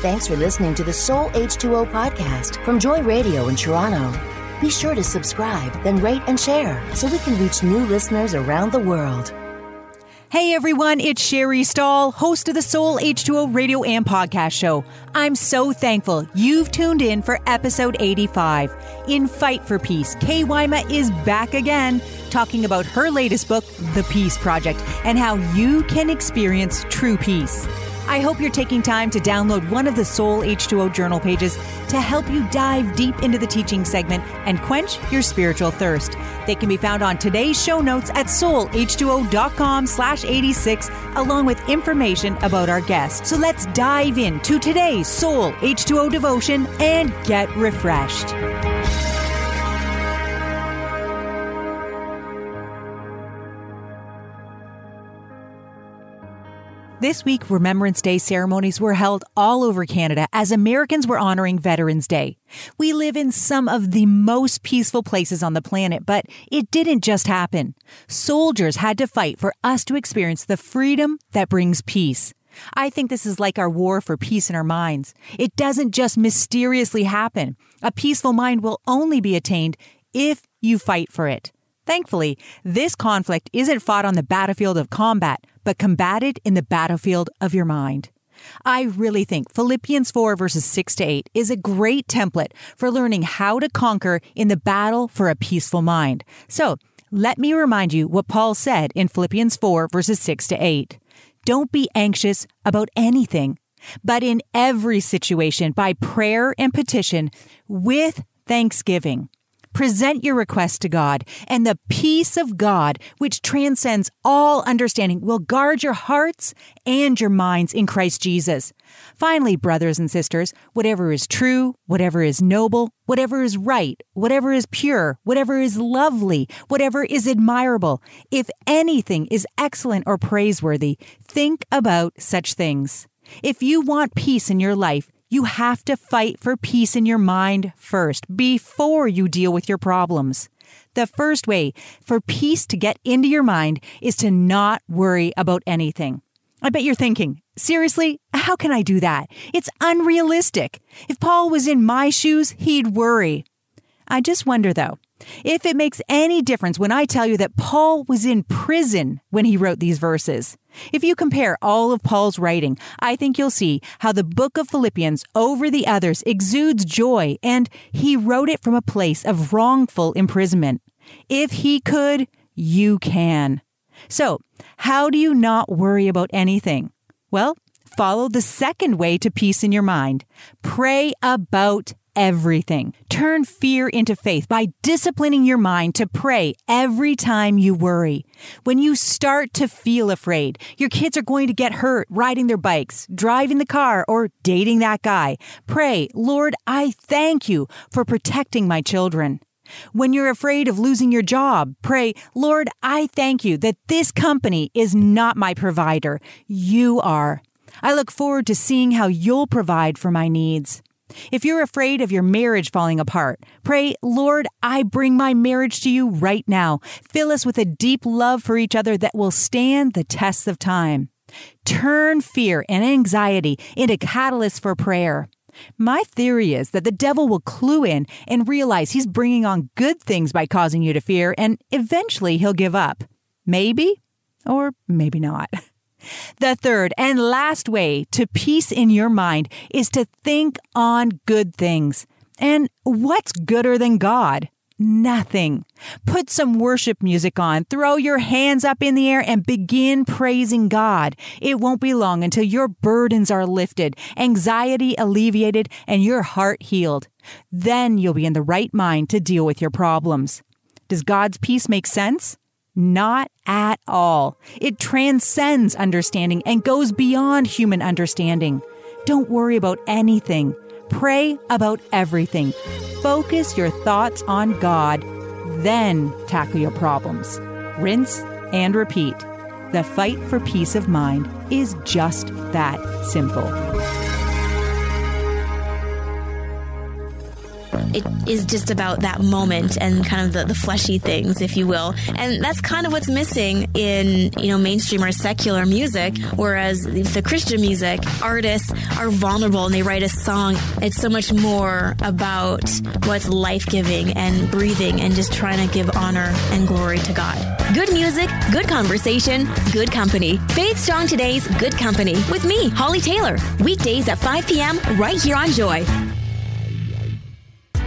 Thanks for listening to the Soul H2O podcast from Joy Radio in Toronto. Be sure to subscribe, then rate and share so we can reach new listeners around the world. Hey everyone, it's Sherry Stahl, host of the Soul H2O radio and podcast show. I'm so thankful you've tuned in for episode 85. In Fight for Peace, Kay Wyma is back again, talking about her latest book, The Peace Project, and how you can experience true peace. I hope you're taking time to download one of the Soul H2O journal pages to help you dive deep into the teaching segment and quench your spiritual thirst. They can be found on today's show notes at soulh2o.com slash 86, along with information about our guests. So let's dive into today's Soul H2O devotion and get refreshed. This week, Remembrance Day ceremonies were held all over Canada as Americans were honoring Veterans Day. We live in some of the most peaceful places on the planet, but it didn't just happen. Soldiers had to fight for us to experience the freedom that brings peace. I think this is like our war for peace in our minds. It doesn't just mysteriously happen. A peaceful mind will only be attained if you fight for it. Thankfully, this conflict isn't fought on the battlefield of combat, but combated in the battlefield of your mind. I really think Philippians 4 verses 6 to 8 is a great template for learning how to conquer in the battle for a peaceful mind. So, let me remind you what Paul said in Philippians 4 verses 6 to 8. Don't be anxious about anything, but in every situation by prayer and petition with thanksgiving Present your request to God, and the peace of God, which transcends all understanding, will guard your hearts and your minds in Christ Jesus. Finally, brothers and sisters, whatever is true, whatever is noble, whatever is right, whatever is pure, whatever is lovely, whatever is admirable, if anything is excellent or praiseworthy, think about such things. If you want peace in your life, you have to fight for peace in your mind first before you deal with your problems. The first way for peace to get into your mind is to not worry about anything. I bet you're thinking, seriously, how can I do that? It's unrealistic. If Paul was in my shoes, he'd worry. I just wonder though, if it makes any difference when I tell you that Paul was in prison when he wrote these verses. If you compare all of Paul's writing, I think you'll see how the book of Philippians over the others exudes joy, and he wrote it from a place of wrongful imprisonment. If he could, you can. So, how do you not worry about anything? Well, follow the second way to peace in your mind. Pray about everything. Turn fear into faith by disciplining your mind to pray every time you worry. When you start to feel afraid, your kids are going to get hurt riding their bikes, driving the car, or dating that guy. Pray, Lord, I thank you for protecting my children. When you're afraid of losing your job, pray, Lord, I thank you that this company is not my provider. You are. I look forward to seeing how you'll provide for my needs. If you're afraid of your marriage falling apart, pray, Lord, I bring my marriage to you right now. Fill us with a deep love for each other that will stand the tests of time. Turn fear and anxiety into catalysts for prayer. My theory is that the devil will clue in and realize he's bringing on good things by causing you to fear, and eventually he'll give up. Maybe, or maybe not. The third and last way to peace in your mind is to think on good things. And what's gooder than God? Nothing. Put some worship music on, throw your hands up in the air, and begin praising God. It won't be long until your burdens are lifted, anxiety alleviated, and your heart healed. Then you'll be in the right mind to deal with your problems. Does God's peace make sense? Not at all. It transcends understanding and goes beyond human understanding. Don't worry about anything. Pray about everything. Focus your thoughts on God, then tackle your problems. Rinse and repeat. The fight for peace of mind is just that simple. It is just about that moment and kind of the, the fleshy things, if you will. And that's kind of what's missing in, you know, mainstream or secular music. Whereas the Christian music, artists are vulnerable and they write a song. It's so much more about what's life giving and breathing and just trying to give honor and glory to God. Good music, good conversation, good company. Faith Strong Today's Good Company with me, Holly Taylor. Weekdays at 5 p.m. right here on Joy.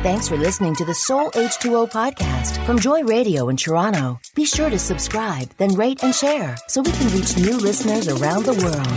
Thanks for listening to the Soul H2O podcast from Joy Radio in Toronto. Be sure to subscribe, then rate and share so we can reach new listeners around the world.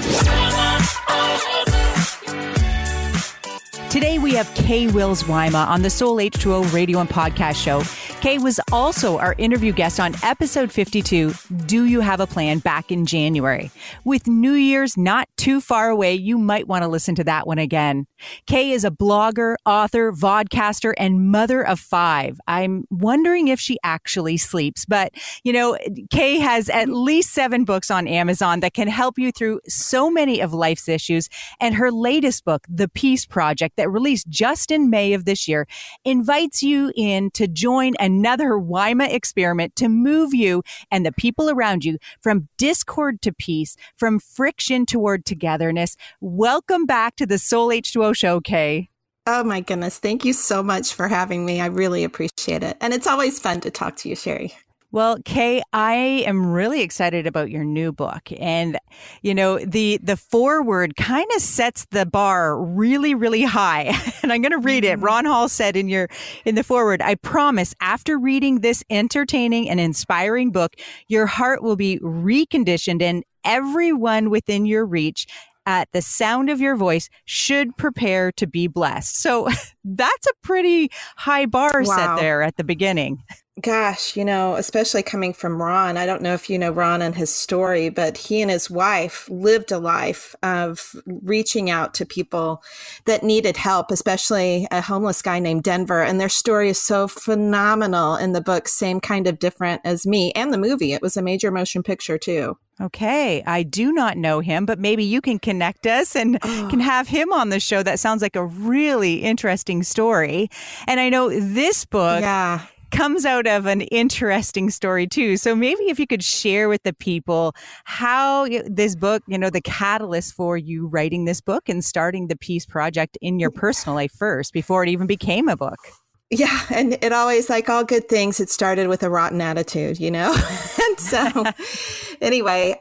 Today we have Kay Wills Wyma on the Soul H2O radio and podcast show. Kay was also our interview guest on episode 52, Do You Have a Plan, back in January. With New Year's not too far away, you might want to listen to that one again. Kay is a blogger, author, vodcaster, and mother of five. I'm wondering if she actually sleeps, but you know, Kay has at least seven books on Amazon that can help you through so many of life's issues. And her latest book, The Peace Project, that released just in May of this year, invites you in to join and another Wyma experiment to move you and the people around you from discord to peace, from friction toward togetherness. Welcome back to the Soul H2O show, Kay. Oh my goodness. Thank you so much for having me. I really appreciate it. And it's always fun to talk to you, Sherry. Well, Kay, I am really excited about your new book. And, you know, the the foreword kind of sets the bar really, really high. and I'm gonna read it. Mm-hmm. Ron Hall said in your in the foreword, I promise after reading this entertaining and inspiring book, your heart will be reconditioned and everyone within your reach at the sound of your voice should prepare to be blessed. So that's a pretty high bar wow. set there at the beginning. Gosh, you know, especially coming from Ron. I don't know if you know Ron and his story, but he and his wife lived a life of reaching out to people that needed help, especially a homeless guy named Denver. And their story is so phenomenal in the book, same kind of different as me and the movie. It was a major motion picture, too. Okay, I do not know him, but maybe you can connect us and oh. can have him on the show. That sounds like a really interesting story. And I know this book yeah comes out of an interesting story too. So maybe if you could share with the people how this book, you know, the catalyst for you writing this book and starting the Peace Project in your personal life first before it even became a book. Yeah, and it always like all good things it started with a rotten attitude, you know. and so anyway,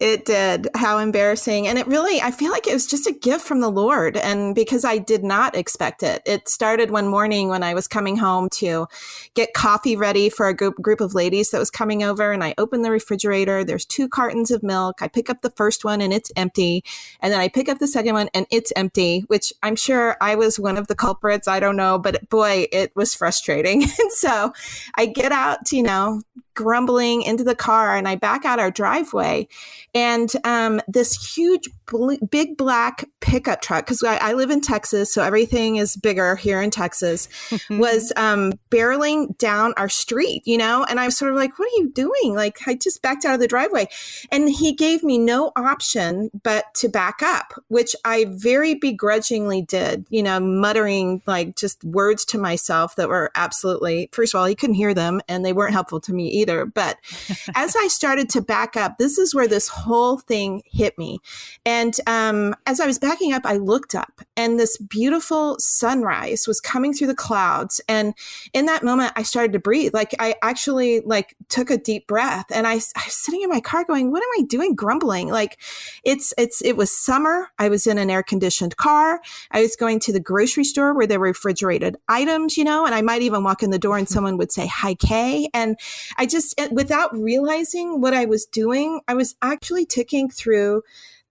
it did. How embarrassing. And it really, I feel like it was just a gift from the Lord. And because I did not expect it, it started one morning when I was coming home to get coffee ready for a group, group of ladies that was coming over. And I open the refrigerator. There's two cartons of milk. I pick up the first one and it's empty. And then I pick up the second one and it's empty, which I'm sure I was one of the culprits. I don't know. But boy, it was frustrating. and so I get out, you know, grumbling into the car and I back out our driveway. And um, this huge, bl- big black pickup truck, because I, I, live in Texas, so everything is bigger here in Texas, was um, barreling down our street, you know? And I was sort of like, what are you doing? Like, I just backed out of the driveway. And he gave me no option but to back up, which I very begrudgingly did, you know, muttering like just words to myself that were absolutely, first of all, he couldn't hear them and they weren't helpful to me either. But as I started to back up, this is where this whole thing hit me. And um, as I was backing up, I looked up and this beautiful sunrise was coming through the clouds. And in that moment, I started to breathe. Like I actually like took a deep breath and I, I was sitting in my car going, what am I doing? Grumbling. Like it's, it's, it was summer. I was in an air conditioned car. I was going to the grocery store where there were refrigerated items, you know, and I might even walk in the door and someone would say, hi, Kay. And I just, without realizing what I was doing, I was actually ticking through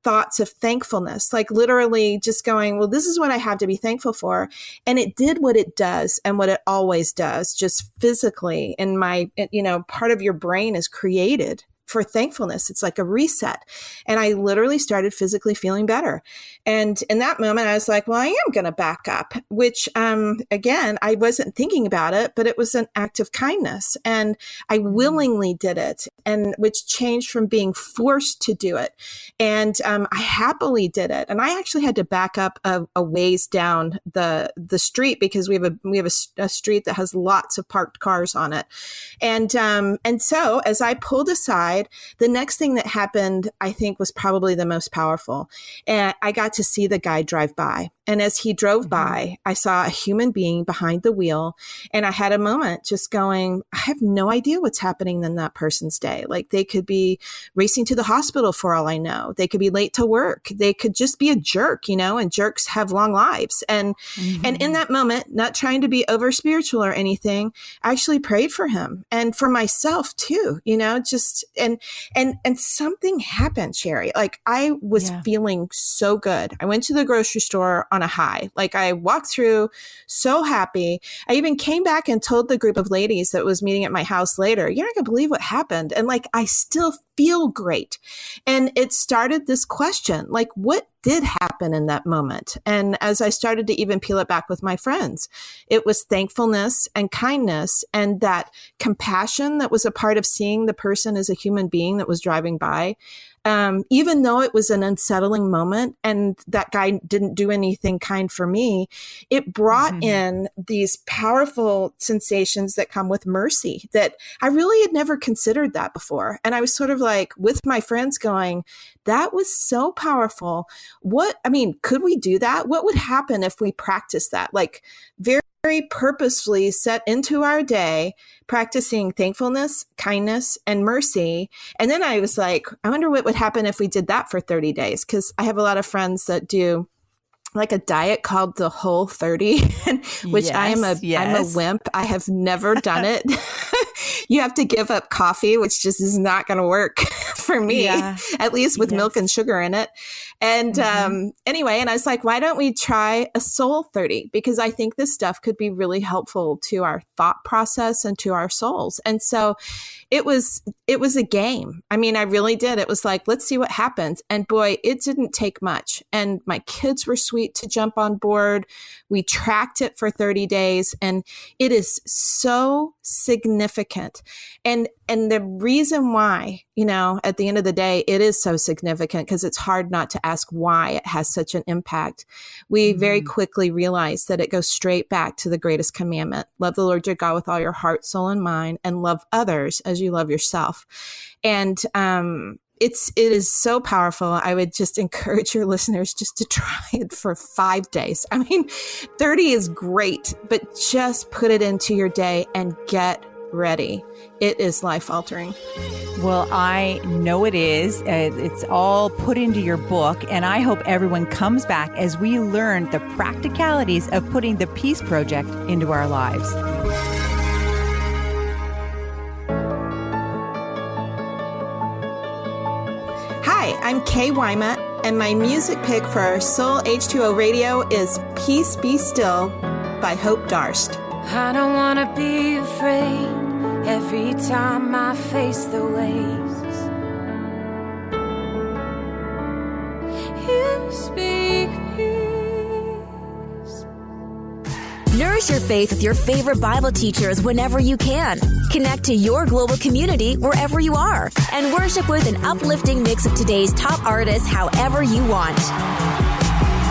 thoughts of thankfulness, like literally just going, well, this is what I have to be thankful for. And it did what it does and what it always does, just physically. And my, you know, part of your brain is created for thankfulness. It's like a reset. And I literally started physically feeling better. And in that moment, I was like, well, I am going to back up, which, um, again, I wasn't thinking about it, but it was an act of kindness. And I mm-hmm. willingly did it, and which changed from being forced to do it. And um, I happily did it. And I actually had to back up a, a ways down the, the street because we have a, we have a, a street that has lots of parked cars on it. And, um, and so as I pulled aside, the next thing that happened, I think was probably the most powerful. And I got to see the guy drive by. And as he drove mm-hmm. by, I saw a human being behind the wheel. And I had a moment just going, I have no idea what's happening in that person's day. Like they could be racing to the hospital for all I know. They could be late to work. They could just be a jerk, you know, and jerks have long lives. And mm-hmm. and in mm-hmm. that moment, not trying to be over spiritual or anything, I actually prayed for him and for myself too, you know, just and and and something happened, Sherry. Like I was yeah. feeling so good. I went to the grocery store on a high. Like I walked through so happy. I even came back and told the group of ladies that was meeting at my house later, you're not going to believe what happened. And like I still feel great. And it started this question like, what did happen in that moment? And as I started to even peel it back with my friends, it was thankfulness and kindness and that compassion that was a part of seeing the person as a human being that was driving by um, even though it was an unsettling moment and that guy didn't do anything kind for me, it brought mm-hmm. in these powerful sensations that come with mercy that I really had never considered that before. And I was sort of like with my friends going, that was so powerful. What, I mean, could we do that? What would happen if we practiced that? Like, very very purposefully set into our day practicing thankfulness, kindness, and mercy. And then I was like, I wonder what would happen if we did that for 30 days. Because I have a lot of friends that do like a diet called the whole 30 which yes, i am a yes. i'm a wimp i have never done it you have to give up coffee which just is not going to work for me yeah. at least with yes. milk and sugar in it and mm-hmm. um, anyway and i was like why don't we try a soul 30 because i think this stuff could be really helpful to our thought process and to our souls and so it was it was a game i mean i really did it was like let's see what happens and boy it didn't take much and my kids were sweet to jump on board. We tracked it for 30 days and it is so significant. And and the reason why, you know, at the end of the day it is so significant because it's hard not to ask why it has such an impact. We mm-hmm. very quickly realize that it goes straight back to the greatest commandment. Love the Lord your God with all your heart, soul and mind and love others as you love yourself. And um it's it is so powerful. I would just encourage your listeners just to try it for 5 days. I mean, 30 is great, but just put it into your day and get ready. It is life altering. Well, I know it is. Uh, it's all put into your book, and I hope everyone comes back as we learn the practicalities of putting the Peace Project into our lives. Hi, I'm Kay Wyma, and my music pick for our Soul H2O Radio is Peace Be Still by Hope Darst. I don't want to be afraid every time I face the waves. You speak peace. Nourish your faith with your favorite Bible teachers whenever you can. Connect to your global community wherever you are and worship with an uplifting mix of today's top artists however you want.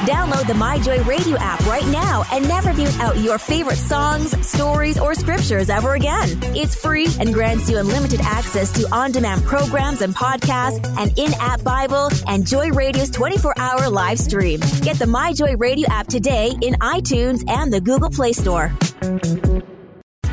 Download the MyJoy Radio app right now and never mute out your favorite songs, stories, or scriptures ever again. It's free and grants you unlimited access to on demand programs and podcasts, an in app Bible, and Joy Radio's 24 hour live stream. Get the MyJoy Radio app today in iTunes and the Google Play Store.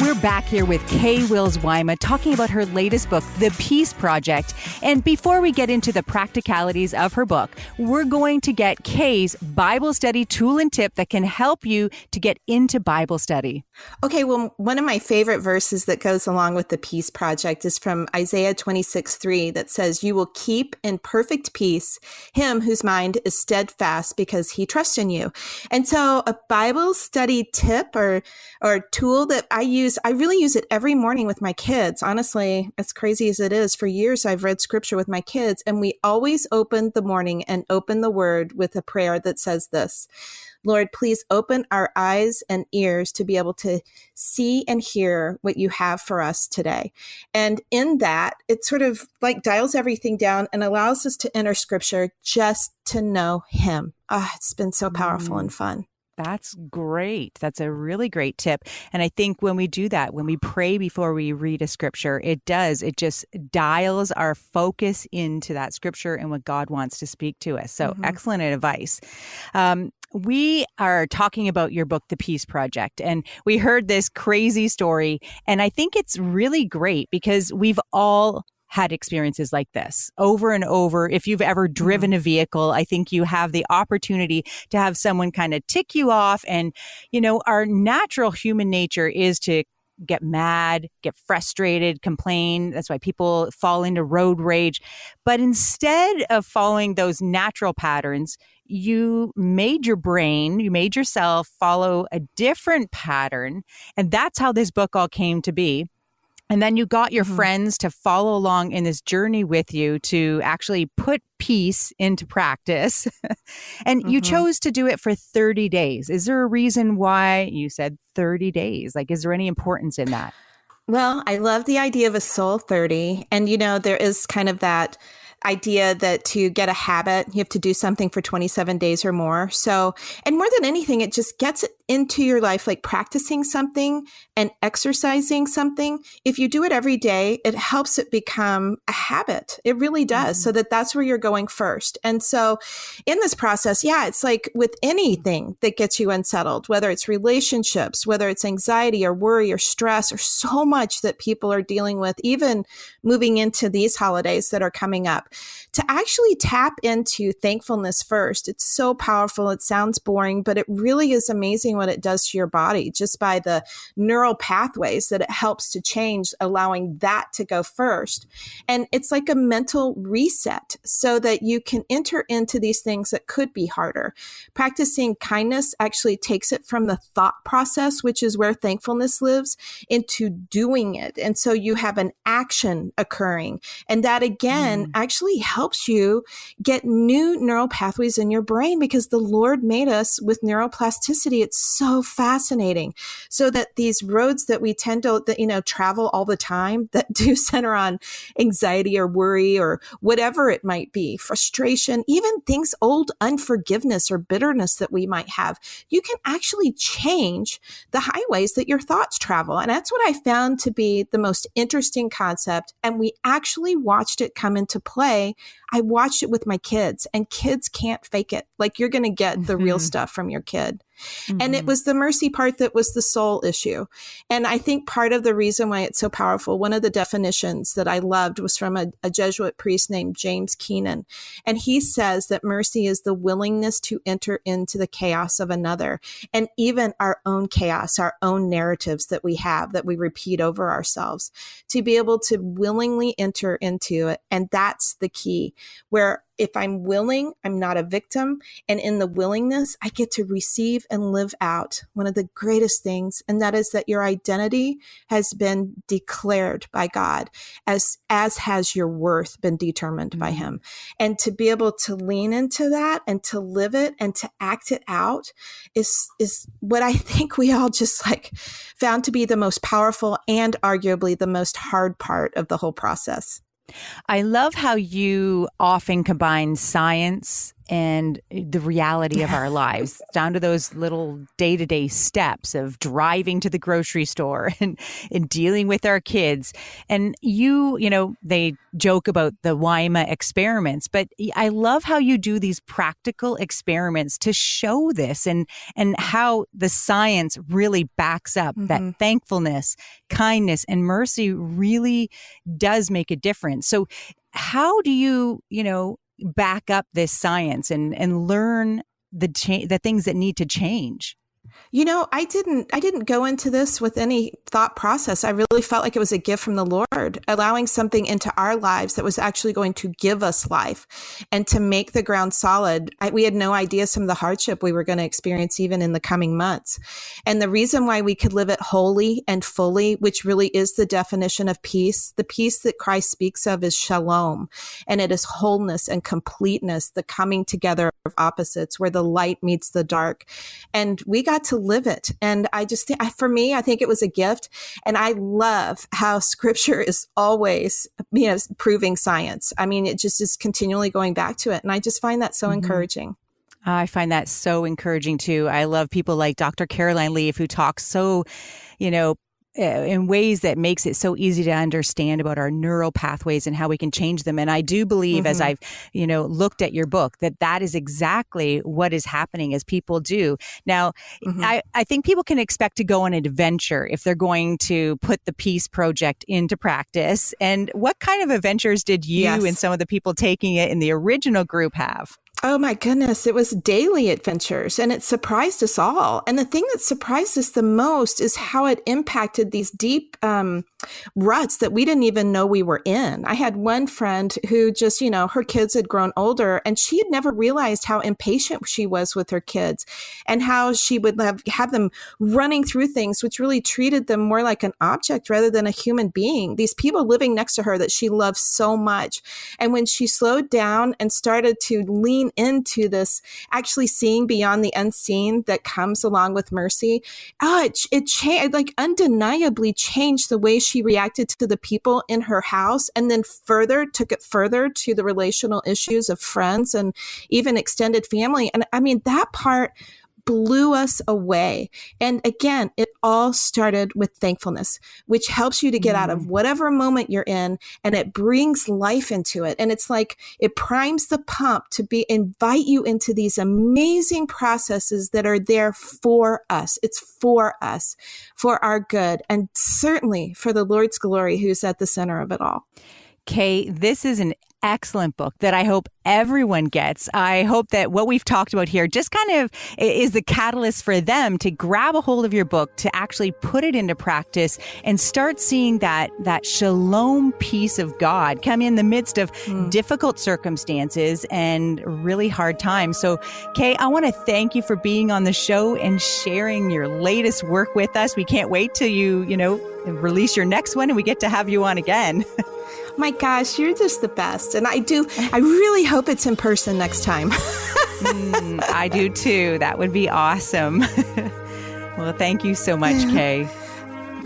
We're back here with Kay Wills Wyma talking about her latest book, The Peace Project. And before we get into the practicalities of her book, we're going to get Kay's Bible study tool and tip that can help you to get into Bible study. Okay, well, one of my favorite verses that goes along with the Peace Project is from Isaiah 26 3 that says, You will keep in perfect peace him whose mind is steadfast because he trusts in you. And so, a Bible study tip or, or tool that I use use I really use it every morning with my kids. Honestly, as crazy as it is, for years I've read scripture with my kids and we always open the morning and open the word with a prayer that says this. Lord, please open our eyes and ears to be able to see and hear what you have for us today. And in that, it sort of like dials everything down and allows us to enter scripture just to know him. Ah, oh, it's been so powerful mm. and fun. That's great. That's a really great tip. And I think when we do that, when we pray before we read a scripture, it does, it just dials our focus into that scripture and what God wants to speak to us. So mm-hmm. excellent advice. Um, we are talking about your book, The Peace Project, and we heard this crazy story. And I think it's really great because we've all had experiences like this over and over. If you've ever driven mm-hmm. a vehicle, I think you have the opportunity to have someone kind of tick you off. And, you know, our natural human nature is to get mad, get frustrated, complain. That's why people fall into road rage. But instead of following those natural patterns, you made your brain, you made yourself follow a different pattern. And that's how this book all came to be. And then you got your mm-hmm. friends to follow along in this journey with you to actually put peace into practice. and mm-hmm. you chose to do it for 30 days. Is there a reason why you said 30 days? Like, is there any importance in that? Well, I love the idea of a soul 30. And, you know, there is kind of that idea that to get a habit, you have to do something for 27 days or more. So, and more than anything, it just gets it into your life, like practicing something and exercising something. If you do it every day, it helps it become a habit. It really does. Mm-hmm. So that that's where you're going first. And so in this process, yeah, it's like with anything that gets you unsettled, whether it's relationships, whether it's anxiety or worry or stress or so much that people are dealing with, even moving into these holidays that are coming up to actually tap into thankfulness first. It's so powerful. It sounds boring, but it really is amazing what it does to your body just by the neural pathways that it helps to change, allowing that to go first. And it's like a mental reset so that you can enter into these things that could be harder. Practicing kindness actually takes it from the thought process, which is where thankfulness lives, into doing it. And so you have an action occurring. And that again mm. actually actually helps you get new neural pathways in your brain because the Lord made us with neuroplasticity. It's so fascinating. So that these roads that we tend to, that, you know, travel all the time that do center on anxiety or worry or whatever it might be, frustration, even things old unforgiveness or bitterness that we might have, you can actually change the highways that your thoughts travel. And that's what I found to be the most interesting concept. And we actually watched it come into play I watched it with my kids, and kids can't fake it. Like you're going to get the mm-hmm. real stuff from your kid. Mm-hmm. And it mm-hmm. was the mercy part that was the soul issue. And I think part of the reason why it's so powerful, one of the definitions that I loved was from a, a Jesuit priest named James Keenan. And he says that mercy is the willingness to enter into the chaos of another and even our own chaos, our own narratives that we have that we repeat over ourselves, to be able to willingly enter into it. And that's the key where if I'm willing, I'm not a victim. And in the willingness, I get to receive and live out one of the greatest things. And that is that your identity has been declared by God as, as has your worth been determined mm-hmm. by him. And to be able to lean into that and to live it and to act it out is, is what I think we all just like found to be the most powerful and arguably the most hard part of the whole process. I love how you often combine science and the reality of our lives, down to those little day to day steps of driving to the grocery store and, and dealing with our kids. And you, you know, they joke about the Wyma experiments, but I love how you do these practical experiments to show this and, and how the science really backs up mm-hmm. that thankfulness, kindness, and mercy really does make a difference. So, how do you, you know, back up this science and and learn the cha- the things that need to change? You know, I didn't I didn't go into this with any thought process. I really felt like it was a gift from the Lord, allowing something into our lives that was actually going to give us life and to make the ground solid. I, we had no idea some of the hardship we were going to experience even in the coming months. And the reason why we could live it wholly and fully, which really is the definition of peace, the peace that Christ speaks of is shalom, and it is wholeness and completeness, the coming together of opposites where the light meets the dark. And we got to live it. And I just, for me, I think it was a gift. And I love how scripture is always, you know, proving science. I mean, it just is continually going back to it. And I just find that so mm-hmm. encouraging. I find that so encouraging too. I love people like Dr. Caroline Leaf who talks so, you know, in ways that makes it so easy to understand about our neural pathways and how we can change them and i do believe mm-hmm. as i've you know looked at your book that that is exactly what is happening as people do now mm-hmm. I, I think people can expect to go on an adventure if they're going to put the peace project into practice and what kind of adventures did you yes. and some of the people taking it in the original group have Oh my goodness, it was daily adventures and it surprised us all. And the thing that surprised us the most is how it impacted these deep um, ruts that we didn't even know we were in. I had one friend who just, you know, her kids had grown older and she had never realized how impatient she was with her kids and how she would have, have them running through things, which really treated them more like an object rather than a human being. These people living next to her that she loved so much. And when she slowed down and started to lean into this actually seeing beyond the unseen that comes along with mercy. Oh, it, it changed, like undeniably changed the way she reacted to the people in her house and then further took it further to the relational issues of friends and even extended family. And I mean, that part blew us away. And again, it all started with thankfulness, which helps you to get mm. out of mm. whatever moment you're in and it brings life into it. And it's like it primes the pump to be invite you into these amazing processes that are there for us. It's for us, for our good, and certainly for the Lord's glory who's at the center of it all. Kay, this is an excellent book that I hope everyone gets. I hope that what we've talked about here just kind of is the catalyst for them to grab a hold of your book, to actually put it into practice and start seeing that that shalom peace of God come in the midst of mm. difficult circumstances and really hard times. So, Kay, I want to thank you for being on the show and sharing your latest work with us. We can't wait till you, you know, release your next one and we get to have you on again. My gosh, you're just the best. And I do, I really hope it's in person next time. mm, I do too. That would be awesome. well, thank you so much, Kay.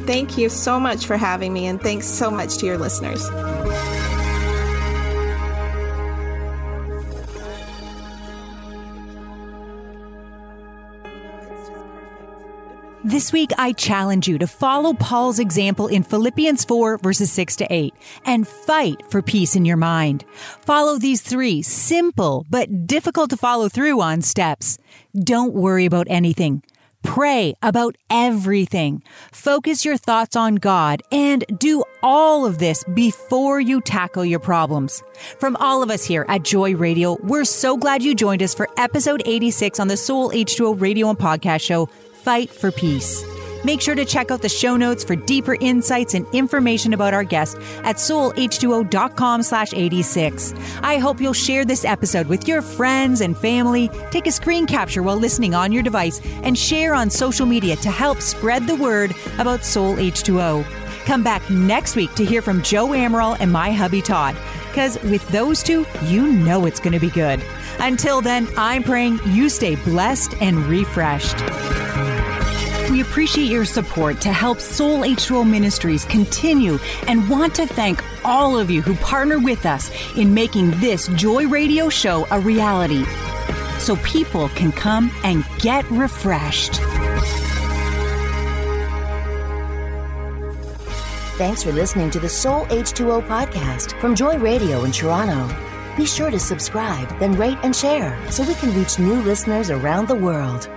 Thank you so much for having me, and thanks so much to your listeners. This week, I challenge you to follow Paul's example in Philippians 4, verses 6 to 8, and fight for peace in your mind. Follow these three simple but difficult to follow through on steps. Don't worry about anything. Pray about everything. Focus your thoughts on God and do all of this before you tackle your problems. From all of us here at Joy Radio, we're so glad you joined us for episode 86 on the Soul H2O radio and podcast show fight for peace. Make sure to check out the show notes for deeper insights and information about our guest at soulh2o.com slash 86. I hope you'll share this episode with your friends and family, take a screen capture while listening on your device, and share on social media to help spread the word about Soul H2O. Come back next week to hear from Joe Amaral and my hubby Todd, because with those two, you know it's going to be good. Until then, I'm praying you stay blessed and refreshed. We appreciate your support to help Soul H2O Ministries continue and want to thank all of you who partner with us in making this Joy Radio show a reality. so people can come and get refreshed. Thanks for listening to the Soul H2O podcast from Joy Radio in Toronto. Be sure to subscribe, then rate and share so we can reach new listeners around the world.